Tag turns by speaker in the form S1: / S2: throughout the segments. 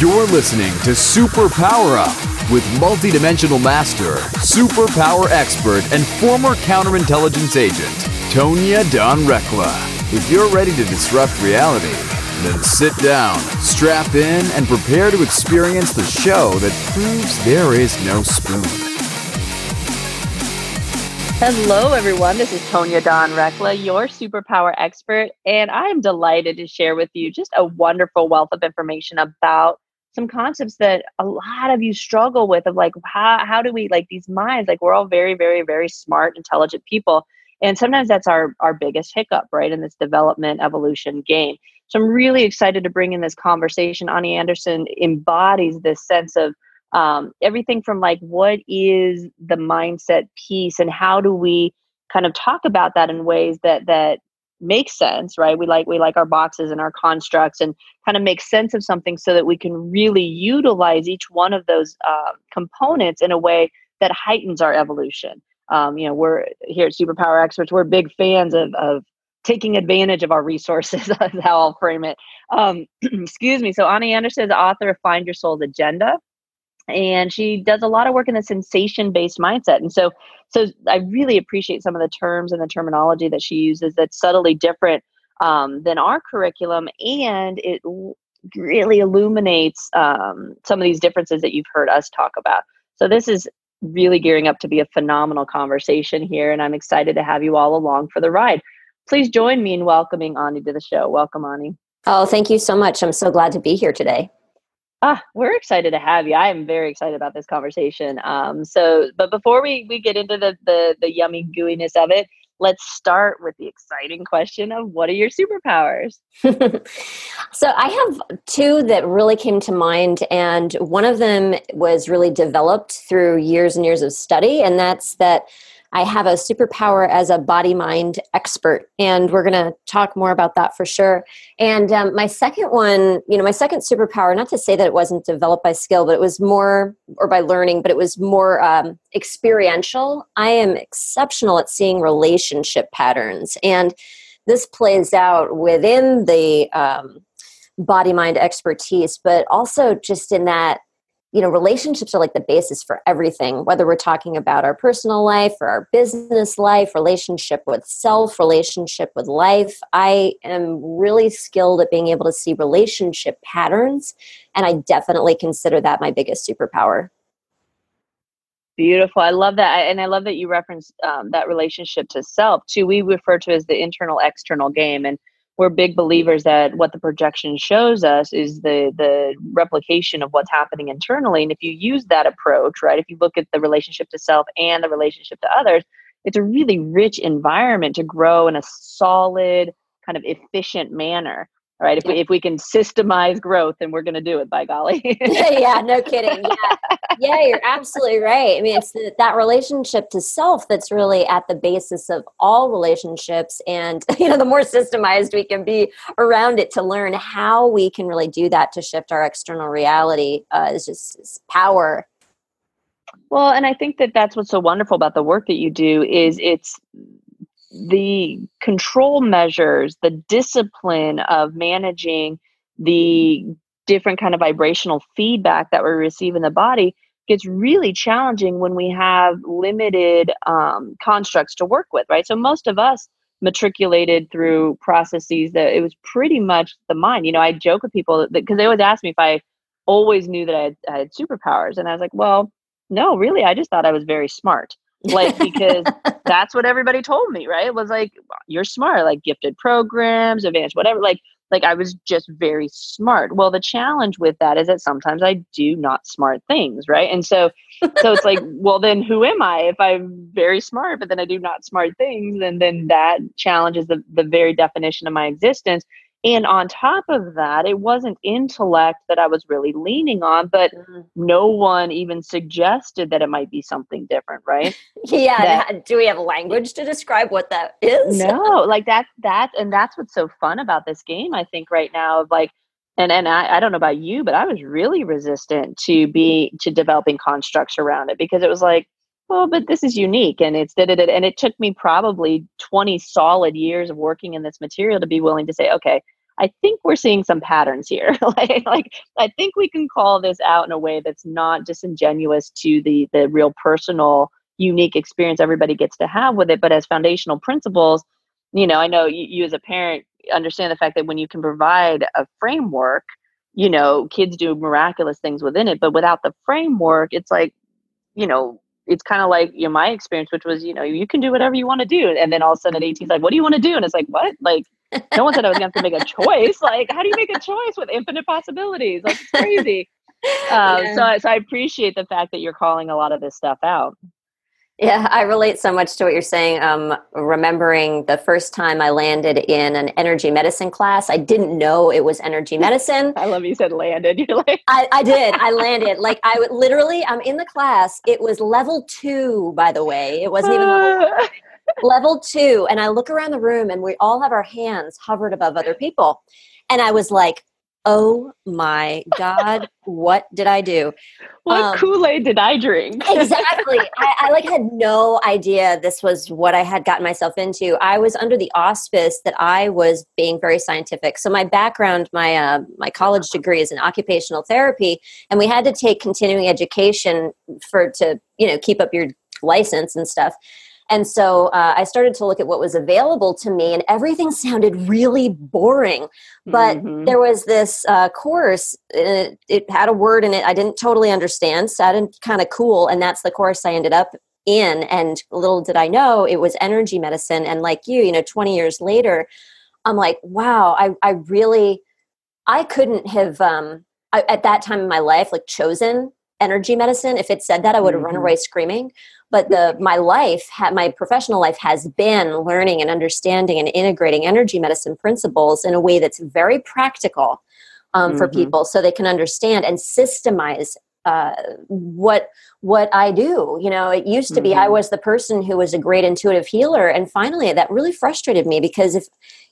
S1: You're listening to Super Power Up with multidimensional master, superpower expert, and former counterintelligence agent, Tonya Dawn Recla. If you're ready to disrupt reality, then sit down, strap in, and prepare to experience the show that proves there is no spoon.
S2: Hello, everyone. This is Tonya Dawn Recla, your superpower expert, and I'm delighted to share with you just a wonderful wealth of information about some concepts that a lot of you struggle with of like how how do we like these minds like we're all very very very smart intelligent people and sometimes that's our our biggest hiccup right in this development evolution game. So i'm really excited to bring in this conversation. Ani anderson embodies this sense of um, everything from like what is the mindset piece and how do we kind of talk about that in ways that that make sense right? We like we like our boxes and our constructs and kind of make sense of something so that we can really utilize each one of those uh, components in a way that heightens our evolution. Um, you know we're here at superpower experts we're big fans of, of taking advantage of our resources is how i'll frame it. Um, excuse me. So ani anderson is the author of find your soul's agenda and she does a lot of work in the sensation based mindset. And so so i really appreciate some of the terms and the terminology that she uses that's subtly different um, than our curriculum and it really illuminates um, some of these differences that you've heard us talk about. So this is really gearing up to be a phenomenal conversation here and i'm excited to have you all along for the ride. Please join me in welcoming ani to the show. Welcome ani.
S3: Oh thank you so much. I'm so glad to be here today
S2: Ah, we're excited to have you. I am very excited about this conversation. Um, so, but before we we get into the the the yummy gooiness of it, let's start with the exciting question of what are your superpowers?
S3: so, I have two that really came to mind, and one of them was really developed through years and years of study, and that's that I have a superpower as a body mind expert, and we're going to talk more about that for sure. And um, my second one, you know, my second superpower, not to say that it wasn't developed by skill, but it was more, or by learning, but it was more um, experiential. I am exceptional at seeing relationship patterns, and this plays out within the um, body mind expertise, but also just in that you know relationships are like the basis for everything whether we're talking about our personal life or our business life relationship with self relationship with life. I am really skilled at being able to see relationship patterns and i definitely consider that my biggest superpower.
S2: Beautiful. I love that. And i love that you referenced um, that relationship to self too. We refer to as the internal external game and we're big believers that what the projection shows us is the the replication of what's happening internally. And if you use that approach right if you look at the relationship to self and the relationship to others it's a really rich environment to grow in a solid kind of efficient manner right? If we if we can systemize growth then we're going to do it by golly.
S3: Yeah no kidding. Yeah. Yeah you're absolutely right. I mean it's the, that relationship to self that's really at the basis of all relationships and you know the more systemized we can be around it to learn how we can really do that to shift our external reality uh, is just is power.
S2: Well and i think that that's what's so wonderful about the work that you do is it's the control measures, the discipline of managing the different kind of vibrational feedback that we receive in the body gets really challenging when we have limited um, constructs to work with, right? So most of us matriculated through processes that it was pretty much the mind. You know, I joke with people because they always ask me if I always knew that I had, I had superpowers, and I was like, well, no, really, I just thought I was very smart like because that's what everybody told me right? It was like you're smart like gifted programs advanced whatever like like i was just very smart. Well the challenge with that is that sometimes i do not smart things right? And so so it's like well then who am i if i'm very smart but then i do not smart things? And then that challenges the, the very definition of my existence and on top of that, it wasn't intellect that I was really leaning on, but mm-hmm. no one even suggested that it might be something different, right?
S3: yeah. That, do we have language to describe what that is?
S2: No, like that, that, and that's what's so fun about this game, I think, right now, of like, and and I, I don't know about you, but I was really resistant to be to developing constructs around it because it was like, well, but this is unique and it's did it and it took me probably 20 solid years of working in this material to be willing to say, okay, I think we're seeing some patterns here. like, like, I think we can call this out in a way that's not disingenuous to the the real personal, unique experience everybody gets to have with it, but as foundational principles. You know, I know you, you as a parent understand the fact that when you can provide a framework, you know, kids do miraculous things within it, but without the framework, it's like, you know, it's kind of like you know, my experience, which was, you know, you can do whatever you want to do. And then all of a sudden at 18, it's like, what do you want to do? And it's like, what? Like, no one said I was going to to make a choice. Like, how do you make a choice with infinite possibilities? Like, it's crazy. Um, yeah. so, so I appreciate the fact that you're calling a lot of this stuff out.
S3: Yeah, I relate so much to what you're saying. Um, remembering the first time I landed in an energy medicine class, I didn't know it was energy medicine.
S2: I love you said landed. You're like,
S3: I, I did. I landed. Like I would literally. I'm in the class. It was level two, by the way. It wasn't even level, level two. And I look around the room, and we all have our hands hovered above other people. And I was like, oh my god what did i do?
S2: What um, kool-aid did i drink?
S3: Exactly I, I, like had no idea this was what i had gotten myself into. I was under the auspice that i was being very scientific. So my background my uh, my college degree is in occupational therapy and we had to take continuing education for to you know keep up your license and stuff and so uh, I started to look at what was available to me, and everything sounded really boring. But mm-hmm. there was this uh, course, it, it, had a word in it I didn't totally understand, sounded kind of cool, and that's the course I ended up in. And little did I know it was energy medicine. And like you, you know, 20 years later, I'm like, wow, I, I really, I couldn't have, um, I, at that time in my life, like chosen energy medicine. If it said that, I would have mm-hmm. run away screaming but the my life my professional life has been learning and understanding and integrating energy medicine principles in a way that's very practical um, mm-hmm. for people so they can understand and systemize uh, what what I do. You know, it used to be mm-hmm. I was the person who was a great intuitive healer, and finally that really frustrated me because if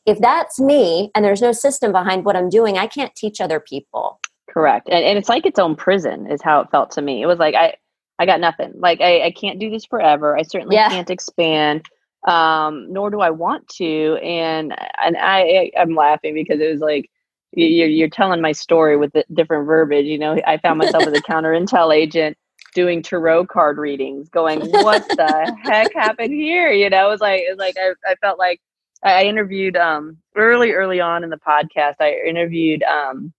S3: if that's me and there's no system behind what I'm doing, I can't teach other people.
S2: Correct, and, and it's like its own prison is how it felt to me. It was like I I got nothing. Like I, I can't do this forever. I certainly yeah. can't expand. Um, nor do I want to. And and I I'm laughing because it was like you're you're telling my story with different verbiage. You know, I found myself as a counter intel agent doing tarot card readings, going, "What the heck happened here?" You know, it was like it was like I, I felt like I interviewed um early early on in the podcast. I interviewed um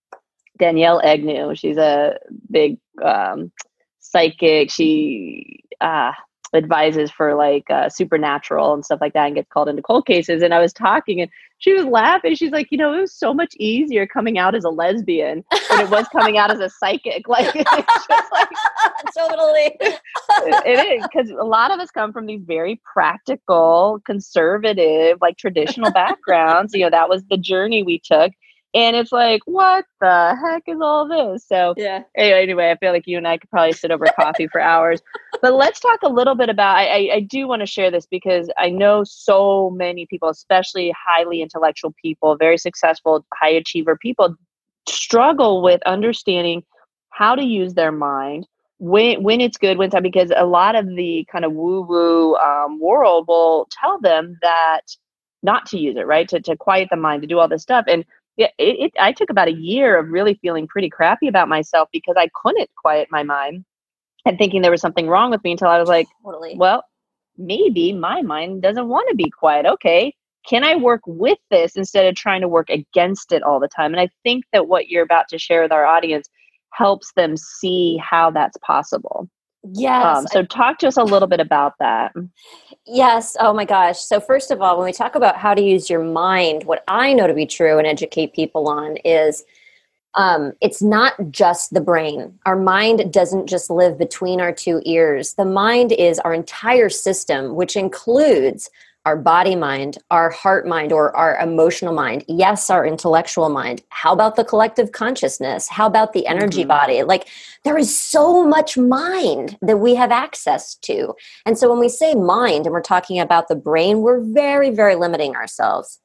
S2: Danielle Egnew. She's a big um psychic. She uh, advises for like uh, supernatural and stuff like that and gets called into cold cases. And I was talking and she was laughing. She's like, you know, it was so much easier coming out as a lesbian than it was coming out as a psychic. Like, like
S3: totally.
S2: it is because a lot of us come from these very practical, conservative, like traditional backgrounds. You know, that was the journey we took and it's like what the heck is all this? So
S3: yeah.
S2: anyway, anyway i feel like you and i could probably sit over coffee for hours. But let's talk a little bit about i, I, I do want to share this because i know so many people especially highly intellectual people very successful high achiever people struggle with understanding how to use their mind when when it's good when it's not because a lot of the kind of woo woo um, world will tell them that not to use it right? To, to quiet the mind to do all this stuff. And it, it, I took about a year of really feeling pretty crappy about myself because I couldn't quiet my mind and thinking there was something wrong with me until I was like, totally. well, maybe my mind doesn't want to be quiet. Okay, can I work with this instead of trying to work against it all the time? And I think that what you're about to share with our audience helps them see how that's possible.
S3: Yes.
S2: Um, so, talk to us a little bit about that.
S3: Yes. Oh my gosh. So, first of all, when we talk about how to use your mind, what I know to be true and educate people on is um, it's not just the brain. Our mind doesn't just live between our two ears. The mind is our entire system, which includes our body mind, our heart mind, or our emotional mind. Yes, our intellectual mind. How about the collective consciousness? How about the energy mm-hmm. body? Like, there is so much mind that we have access to. And so, when we say mind and we're talking about the brain, we're very, very limiting ourselves.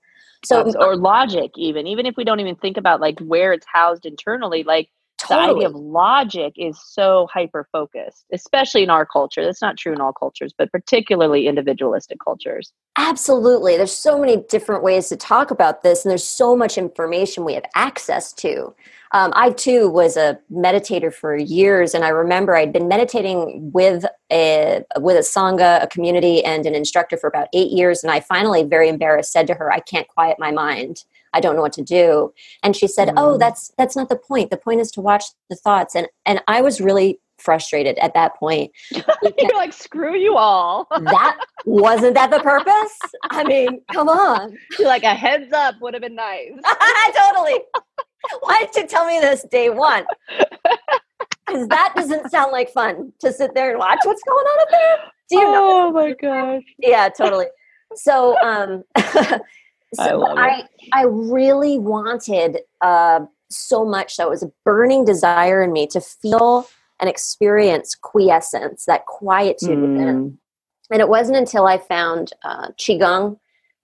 S2: So, or logic, even, even if we don't even think about like where it's housed internally, like, totally. the idea of logic is so hyper focused, especially in our culture. That's not true in all cultures, but particularly individualistic cultures.
S3: Absolutely. There's so many different ways to talk about this, and there's so much information we have access to. Um, I too was a meditator for years, and I remember I'd been meditating with a with a sangha, a community, and an instructor for about eight years. And I finally, very embarrassed, said to her, "I can't quiet my mind." I don't know what to do. And she said, oh, mm. "Oh, that's that's not the point. The point is to watch the thoughts." And and I was really frustrated at that point.
S2: You're like, "Screw you all."
S3: that wasn't that the purpose? I mean, come on.
S2: You're like a heads up would have been nice.
S3: totally. Why did you tell me this day one? Because that doesn't sound like fun to sit there and watch what's going on up there.
S2: Do you oh know? Oh my gosh.
S3: Yeah, totally. So um so I, I, I really wanted uh, so much that was a burning desire in me to feel and experience quiescence, that quietude mm. within. And it wasn't until I found uh, Qigong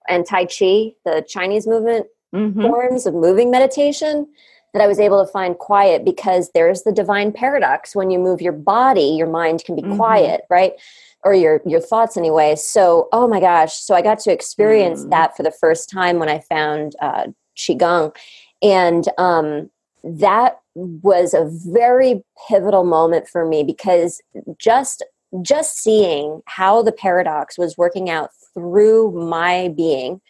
S3: and Tai Chi, the Chinese movement mm-hmm. forms of moving meditation, that I was able to find quiet because there's the divine paradox. When you move your body, your mind can be mm-hmm. quiet, right? Or your your thoughts anyway. So oh my gosh. So i got to experience mm. that for the first time when i found uh, qigong. And um, that was a very pivotal moment for me because just just seeing how the paradox was working out through my being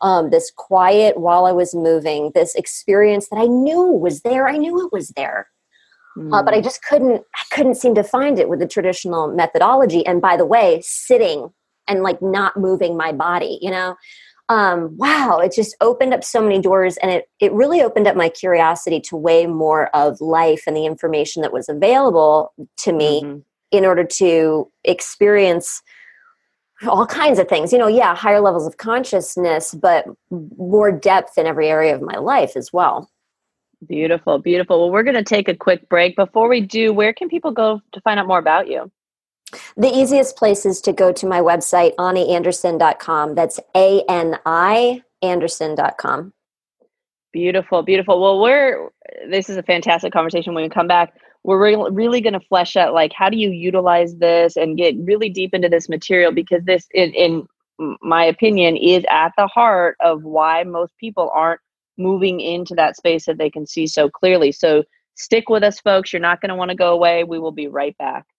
S3: um, this quiet while i was moving this experience that i knew was there i knew it was there Mm. Uh, but I mm. just couldn't I couldn't seem to find it with the traditional methodology. And by the way, sitting and like not moving my body, you know. Um, wow, it just opened up so many doors and it it really opened up my curiosity to way more of life and the information that was available to me mm-hmm. in order to experience all kinds of things. You know, yeah, higher levels of consciousness, but more depth in every area of my life as well.
S2: Beautiful, beautiful. Well, we're going to take a quick break. Before we do, where can people go to find out more about you?
S3: The easiest place is to go to my website, anianderson.com. That's A N I Anderson.com.
S2: Beautiful, beautiful. Well, we're, this is a fantastic conversation. When we come back, we're re- really going to flesh out like how do you utilize this and get really deep into this material because this, in, in my opinion, is at the heart of why most people aren't moving into that space that they can see so clearly. So Stick with us, folks. You're not going to want to go away. We will be right back.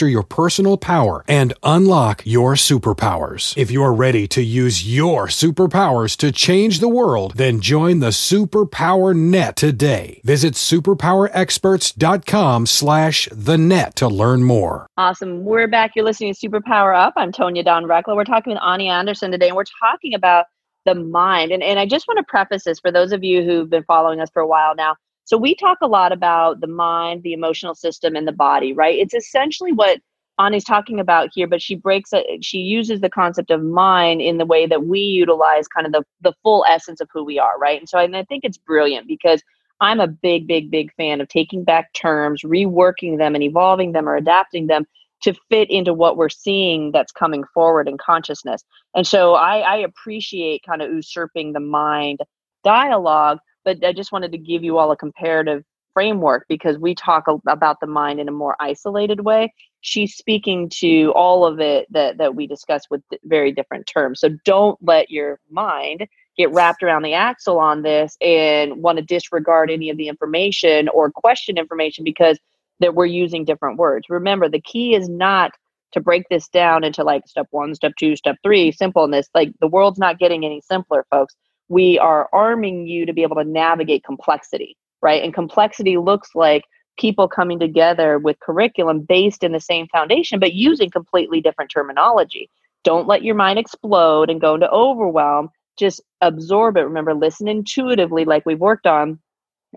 S4: master your personal power and unlock your superpowers. If you're ready to use your superpowers to change the world, then join the Superpower Net today. Visit superpowerexperts.com slash the net to learn more.
S2: Awesome. We're back. You're listening to Superpower Up. I'm Tonya Dawn Recla. We're talking with Ani Anderson today, and we're talking about the mind. And, and I just want to preface this for those of you who've been following us for a while now. So we talk a lot about the mind, the emotional system, and the body, right? It's essentially what Ani's talking about here, but she breaks it, she uses the concept of mind in the way that we utilize kind of the, the full essence of who we are, right? And so I, and I think it's brilliant because I'm a big, big, big fan of taking back terms, reworking them, and evolving them or adapting them to fit into what we're seeing that's coming forward in consciousness. And so I, I appreciate kind of usurping the mind dialogue but I just wanted to give you all a comparative framework because we talk about the mind in a more isolated way. She's speaking to all of it that, that we discuss with very different terms. So don't let your mind get wrapped around the axle on this and want to disregard any of the information or question information because that we're using different words. Remember, the key is not to break this down into like step one, step two, step three, simpleness. Like the world's not getting any simpler, folks we are arming you to be able to navigate complexity, right? And complexity looks like people coming together with curriculum based in the same foundation, but using completely different terminology. Don't let your mind explode and go into overwhelm. Just absorb it. Remember, listen intuitively, like we've worked on,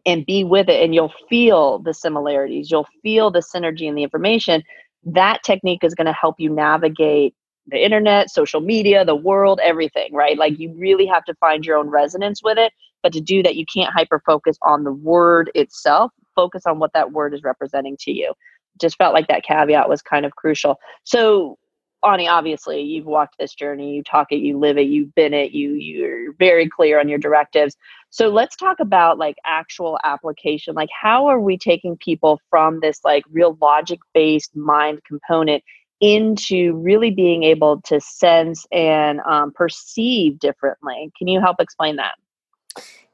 S2: and be with it and you'll feel the similarities you'll feel the synergy in the information that technique is going to help you navigate the internet social media the world everything right? Like you really have to find your own resonance with it. But to do that you can't hyper focus on the word itself. Focus on what that word is representing to you. Just felt like that caveat was kind of crucial. So Ani, obviously you've walked this journey, you talk it, you live it, you've been it, you you're very clear on your directives. So let's talk about like actual application. Like how are we taking people from this like real logic based mind component into really being able to sense and um, perceive differently? Can you help explain that?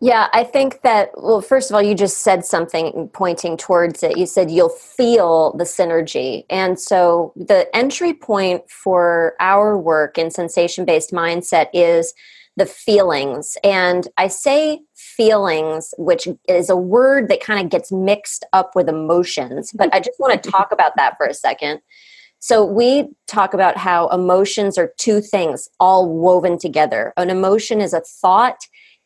S3: Yeah, I think that, well, first of all, you just said something pointing towards it. You said you'll feel the synergy. And so the entry point for our work in sensation based mindset is the feelings. And I say feelings, which is a word that kind of gets mixed up with emotions, but I just want to talk about that for a second. So, we talk about how emotions are two things all woven together. An emotion is a thought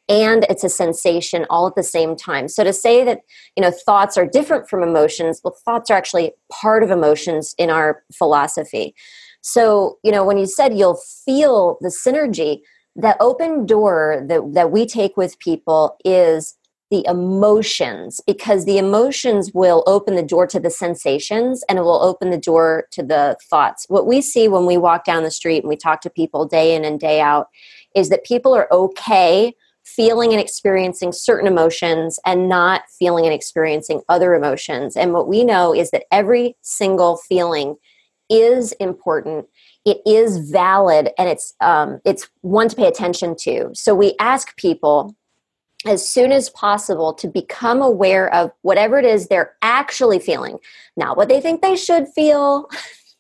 S3: and it's a sensation all at the same time. So to say that, you know, thoughts are different from emotions, well, thoughts are actually part of emotions in our philosophy. So, you know, when you said you'll feel the synergy, that open door that, that we take with people is the emotions because the emotions will open the door to the sensations and it will open the door to the thoughts. What we see when we walk down the street and we talk to people day in and day out is that people are okay feeling and experiencing certain emotions and not feeling and experiencing other emotions. And what we know is that every single feeling is important. It is valid, and it's um, it's one to pay attention to. So we ask people as soon as possible to become aware of whatever it is they're actually feeling, not what they think they should feel.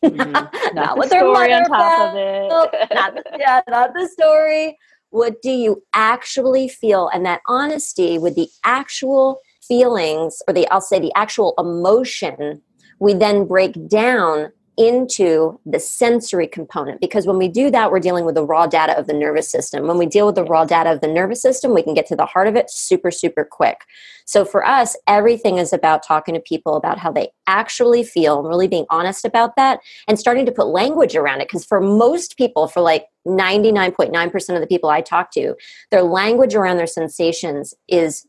S3: Mm-hmm. not, not what their mother on top felt, of it. not, yeah, not the story what do you actually feel? And that honesty with the actual feelings, or the I'll say the actual emotion, we then break down into the sensory component because when we do that we're dealing with the raw data of the nervous system. When we deal with the raw data of the nervous system we can get to the heart of it super super quick. So for us everything is about talking to people about how they actually feel and really being honest about that and starting to put language around it. Because for most people for like 99.9% of the people i talk to their language around their sensations is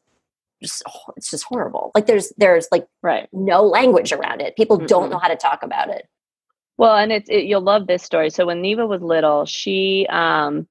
S3: just, it's just horrible. Like there's there's like
S2: right.
S3: no language around it. People mm don't know how to talk about it
S2: well, and it's it, you'll love this story. So when Neva was little, she um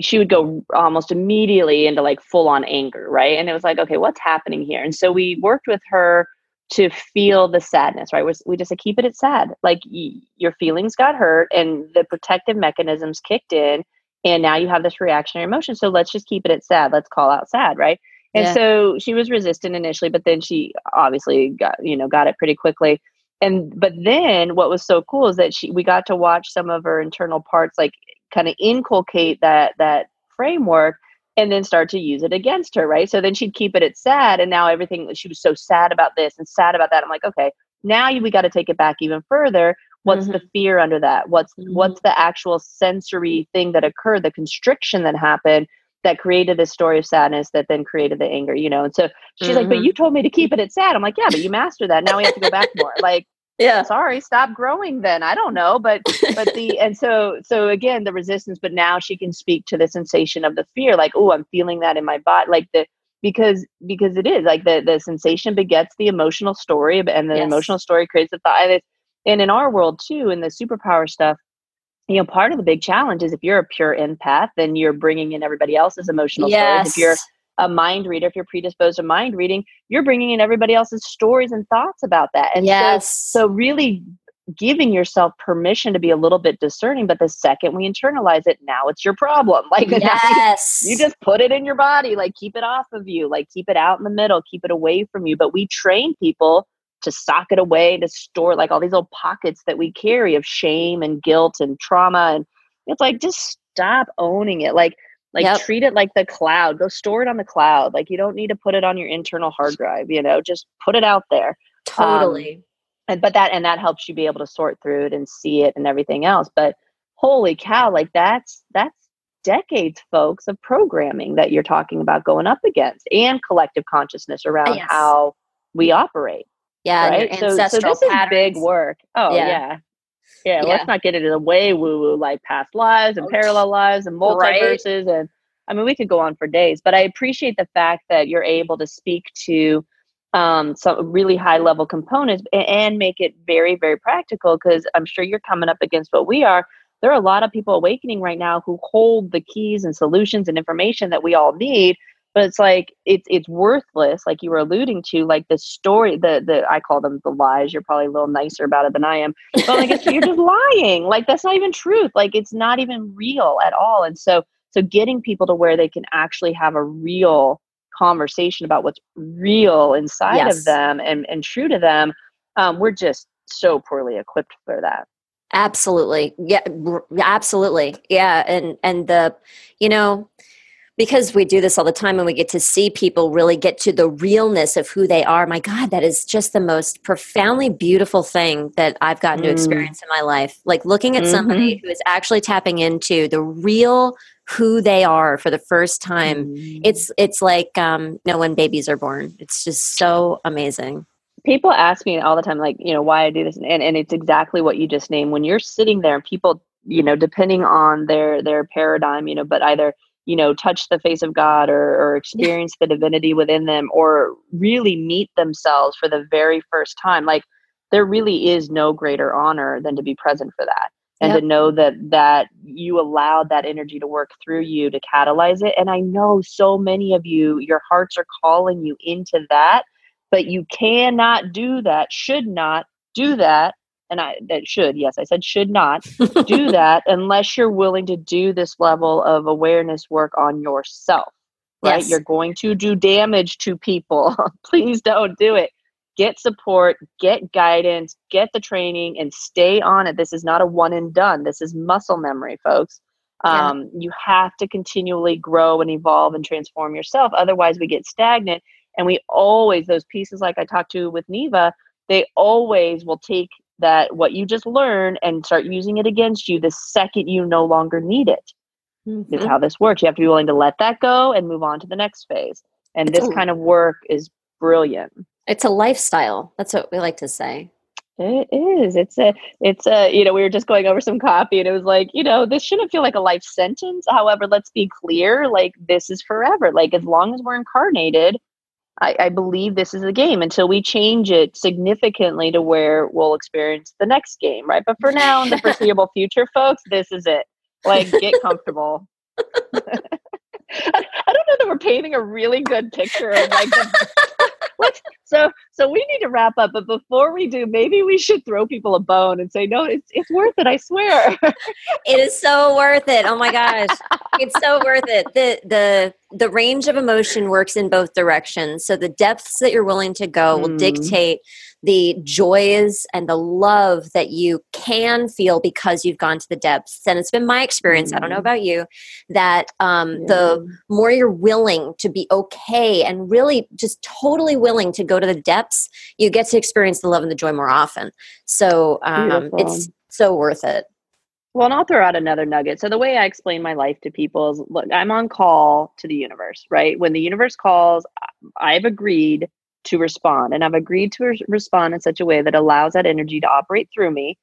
S2: she would go almost immediately into like full on anger, right? And it was like, okay, what's happening here? And so we worked with her to feel the sadness, right? We just said, keep it at sad. Like y- your feelings got hurt and the protective mechanisms kicked in, and now you have this reactionary emotion. So let's just keep it at sad. Let's call out sad, right? And yeah. so she was resistant initially, but then she obviously got, you know, got it pretty quickly and but then what was so cool is that she we got to watch some of her internal parts like kind of inculcate that that framework and then start to use it against her right so then she'd keep it at sad and now everything she was so sad about this and sad about that i'm like okay now we got to take it back even further what's mm-hmm. the fear under that what's mm-hmm. what's the actual sensory thing that occurred the constriction that happened that created this story of sadness that then created the anger, you know. And so she's mm-hmm. like, But you told me to keep it at sad. I'm like, Yeah, but you mastered that. Now we have to go back more. Like, yeah, sorry, stop growing then. I don't know. But but the and so so again, the resistance, but now she can speak to the sensation of the fear, like, oh, I'm feeling that in my body. Like the because because it is like the the sensation begets the emotional story and the yes. emotional story creates the thought. And in our world too, in the superpower stuff, you know, part of the big challenge is if you're a pure empath, then you're bringing in everybody else's emotional yes. stories. If you're a mind reader, if you're predisposed to mind reading, you're bringing in everybody else's stories and thoughts about that. And yes. so, so really giving yourself permission to be a little bit discerning. But the second we internalize it, now it's your problem. Like,
S3: yes.
S2: you, you just put it in your body, like keep it off of you, like keep it out in the middle, keep it away from you. But we train people to sock it away, to store like all these little pockets that we carry of shame and guilt and trauma. And it's like, just stop owning it. Like, like yep. treat it like the cloud. Go store it on the cloud. Like you don't need to put it on your internal hard drive, you know, just put it out there.
S3: Totally. Um,
S2: and but that and that helps you be able to sort through it and see it and everything else. But holy cow, like that's that's decades, folks, of programming that you're talking about going up against and collective consciousness around yes. how we operate.
S3: Yeah, right.
S2: So, so this patterns. is big work. Oh yeah. yeah. yeah. Yeah, let's not get into the way woo woo like past lives and oh, parallel lives and multiverses right? and I mean we could go on for days, but I appreciate the fact that you're able to speak to um, some really high level components and, and make it very very practical because I'm sure you're coming up against what we are. There are a lot of people awakening right now who hold the keys and solutions and information that we all need, but it's like it's it's worthless like you were alluding to like the story the the i call them the lies you're probably a little nicer about it than i am but like you're just lying like that's not even truth like it's not even real at all and so so getting people to where they can actually have a real conversation about what's real inside yes. of them and and true to them um, we're just so poorly equipped for that.
S3: Absolutely. Yeah absolutely. Yeah and and the you know because we do this all the time and we get to see people really get to the realness of who they are my god that is just the most profoundly beautiful thing that i've gotten mm. to experience in my life like looking at mm-hmm. somebody who is actually tapping into the real who they are for the first time mm. it's it's like um you know when babies are born it's just so amazing
S2: people ask me all the time like you know why i do this and, and it's exactly what you just named when you're sitting there and people you know depending on their their paradigm you know but either you know touch the face of god or, or experience the divinity within them or really meet themselves for the very first time like there really is no greater honor than to be present for that and yep. to know that that you allowed that energy to work through you to catalyze it and i know so many of you your hearts are calling you into that but you cannot do that should not do that and I that should, yes, I said should not do that unless you're willing to do this level of awareness work on yourself. Right? Yes. You're going to do damage to people. Please don't do it. Get support, get guidance, get the training, and stay on it. This is not a one and done. This is muscle memory, folks. Um, yeah. You have to continually grow and evolve and transform yourself. Otherwise, we get stagnant. And we always, those pieces like I talked to with Neva, they always will take that what you just learned and start using it against you the second you no longer need it. Mm-hmm. Is how this works. You have to be willing to let that go and move on to the next phase. And it's this a, kind of work is brilliant.
S3: It's a lifestyle. That's what we like to say.
S2: It is. It's a, it's a, you know, we were just going over some copy and it was like, you know, this shouldn't feel like a life sentence. However, let's be clear, like this is forever. Like as long as we're incarnated, I, I, believe this is a game until we change it significantly to where we'll experience the next game, right? But for now, in the foreseeable future, folks, this is it. Like, get comfortable. I don't know that we're painting a really good picture of like the, let's so so we need to wrap up but before we do maybe we should throw people a bone and say no it's it's worth it i swear
S3: it is so worth it oh my gosh it's so worth it the the the range of emotion works in both directions so the depths that you're willing to go mm. will dictate the joys and the love that you can feel because you've gone to the depths. And it's been my experience, mm-hmm. I don't know mm-hmm. about you, that um, yeah. the more you're willing to be okay and really just totally willing to go to the depths, you get to experience the love and the joy more often. So um, it's so worth it.
S2: Well, and I'll throw out another nugget. So the way I explain my life to people is look, I'm on call to the universe, right? When the universe calls, I've agreed to respond. And I've agreed to re- respond in such a way that allows that energy to operate through me.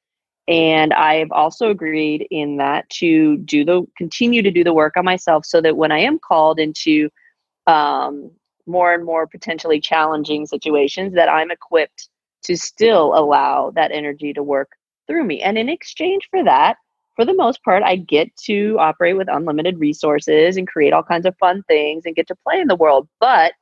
S2: And I've also agreed in that to do the continue to do the work on myself so that when I am called into um, more and more potentially challenging situations, that I'm equipped to still allow that energy to work through me. And in exchange for that, for the most part, I get to operate with unlimited resources and create all kinds of fun things and get to play in the world. But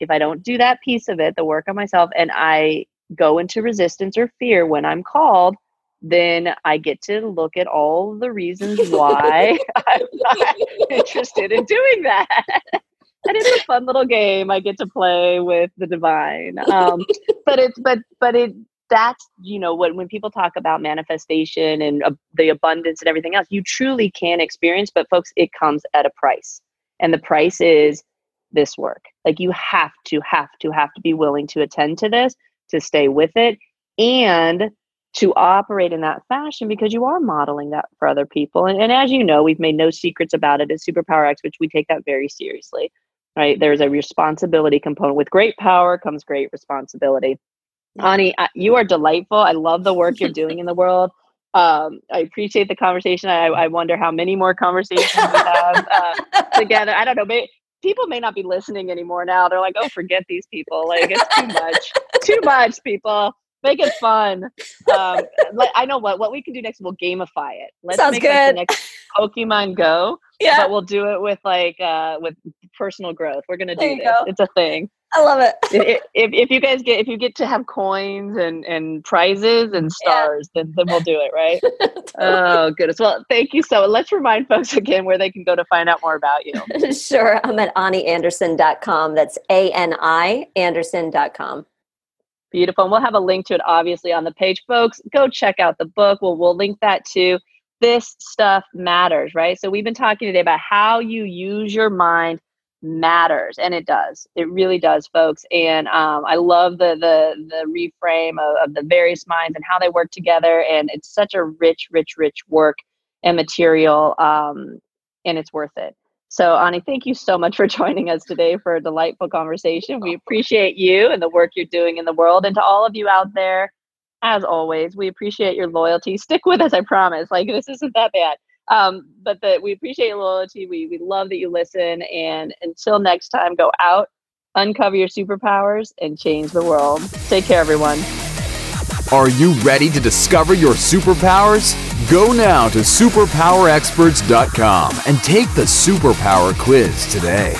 S2: if I don't do that piece of it, the work on myself, and I go into resistance or fear when I'm called, then I get to look at all the reasons why I'm not interested in doing that. and it's a fun little game I get to play with the divine. Um, but it's but but it that's you know when when people talk about manifestation and uh, the abundance and everything else, you truly can experience. But folks, it comes at a price, and the price is this work. Like you have to, have to, have to be willing to attend to this, to stay with it, and to operate in that fashion because you are modeling that for other people. And, and as you know, we've made no secrets about it as superpower which We take that very seriously, right? There's a responsibility component. With great power comes great responsibility. Ani, you are delightful. I love the work you're doing in the world. Um, I appreciate the conversation. I, I, wonder how many more conversations we have uh, together. I don't know. Maybe, people may not be listening anymore now. They're like, oh, forget these people. Like, it's too much. too much, people. Make it fun. Um, I know what what we can do next. We'll gamify it.
S3: Let's Sounds make good. Like, the next
S2: Pokemon Go. Yeah, but we'll do it with like uh, with personal growth. We're gonna do this. Go. It's a thing.
S3: I love it.
S2: if, if, if you guys get if you get to have coins and and prizes and stars, yeah. then then we'll do it, right? Oh, goodness. Well, thank you so. Let's remind folks again where they can go to find out more about you.
S3: sure. I'm at anianderson.com. That's A N I Anderson.com.
S2: Beautiful. And we'll have a link to it obviously on the page. Folks, go check out the book. We'll we'll link that too. This stuff matters, right? So we've been talking today about how you use your mind matters and it does. It really does folks. And um, i love the the the reframe of, of, the various minds and how they work together and it's such a rich rich rich work and material um, and it's worth it. So ani thank you so much for joining us today for a delightful conversation. We appreciate you and the work you're doing in the world and to all of you out there as always we appreciate your loyalty stick with us i promise like this isn't that bad um, but that we appreciate your loyalty. We, we love that you listen. And until next time, go out, uncover your superpowers, and change the world. Take care, everyone.
S1: Are you ready to discover your superpowers? Go now to superpowerexperts.com and take the superpower quiz today.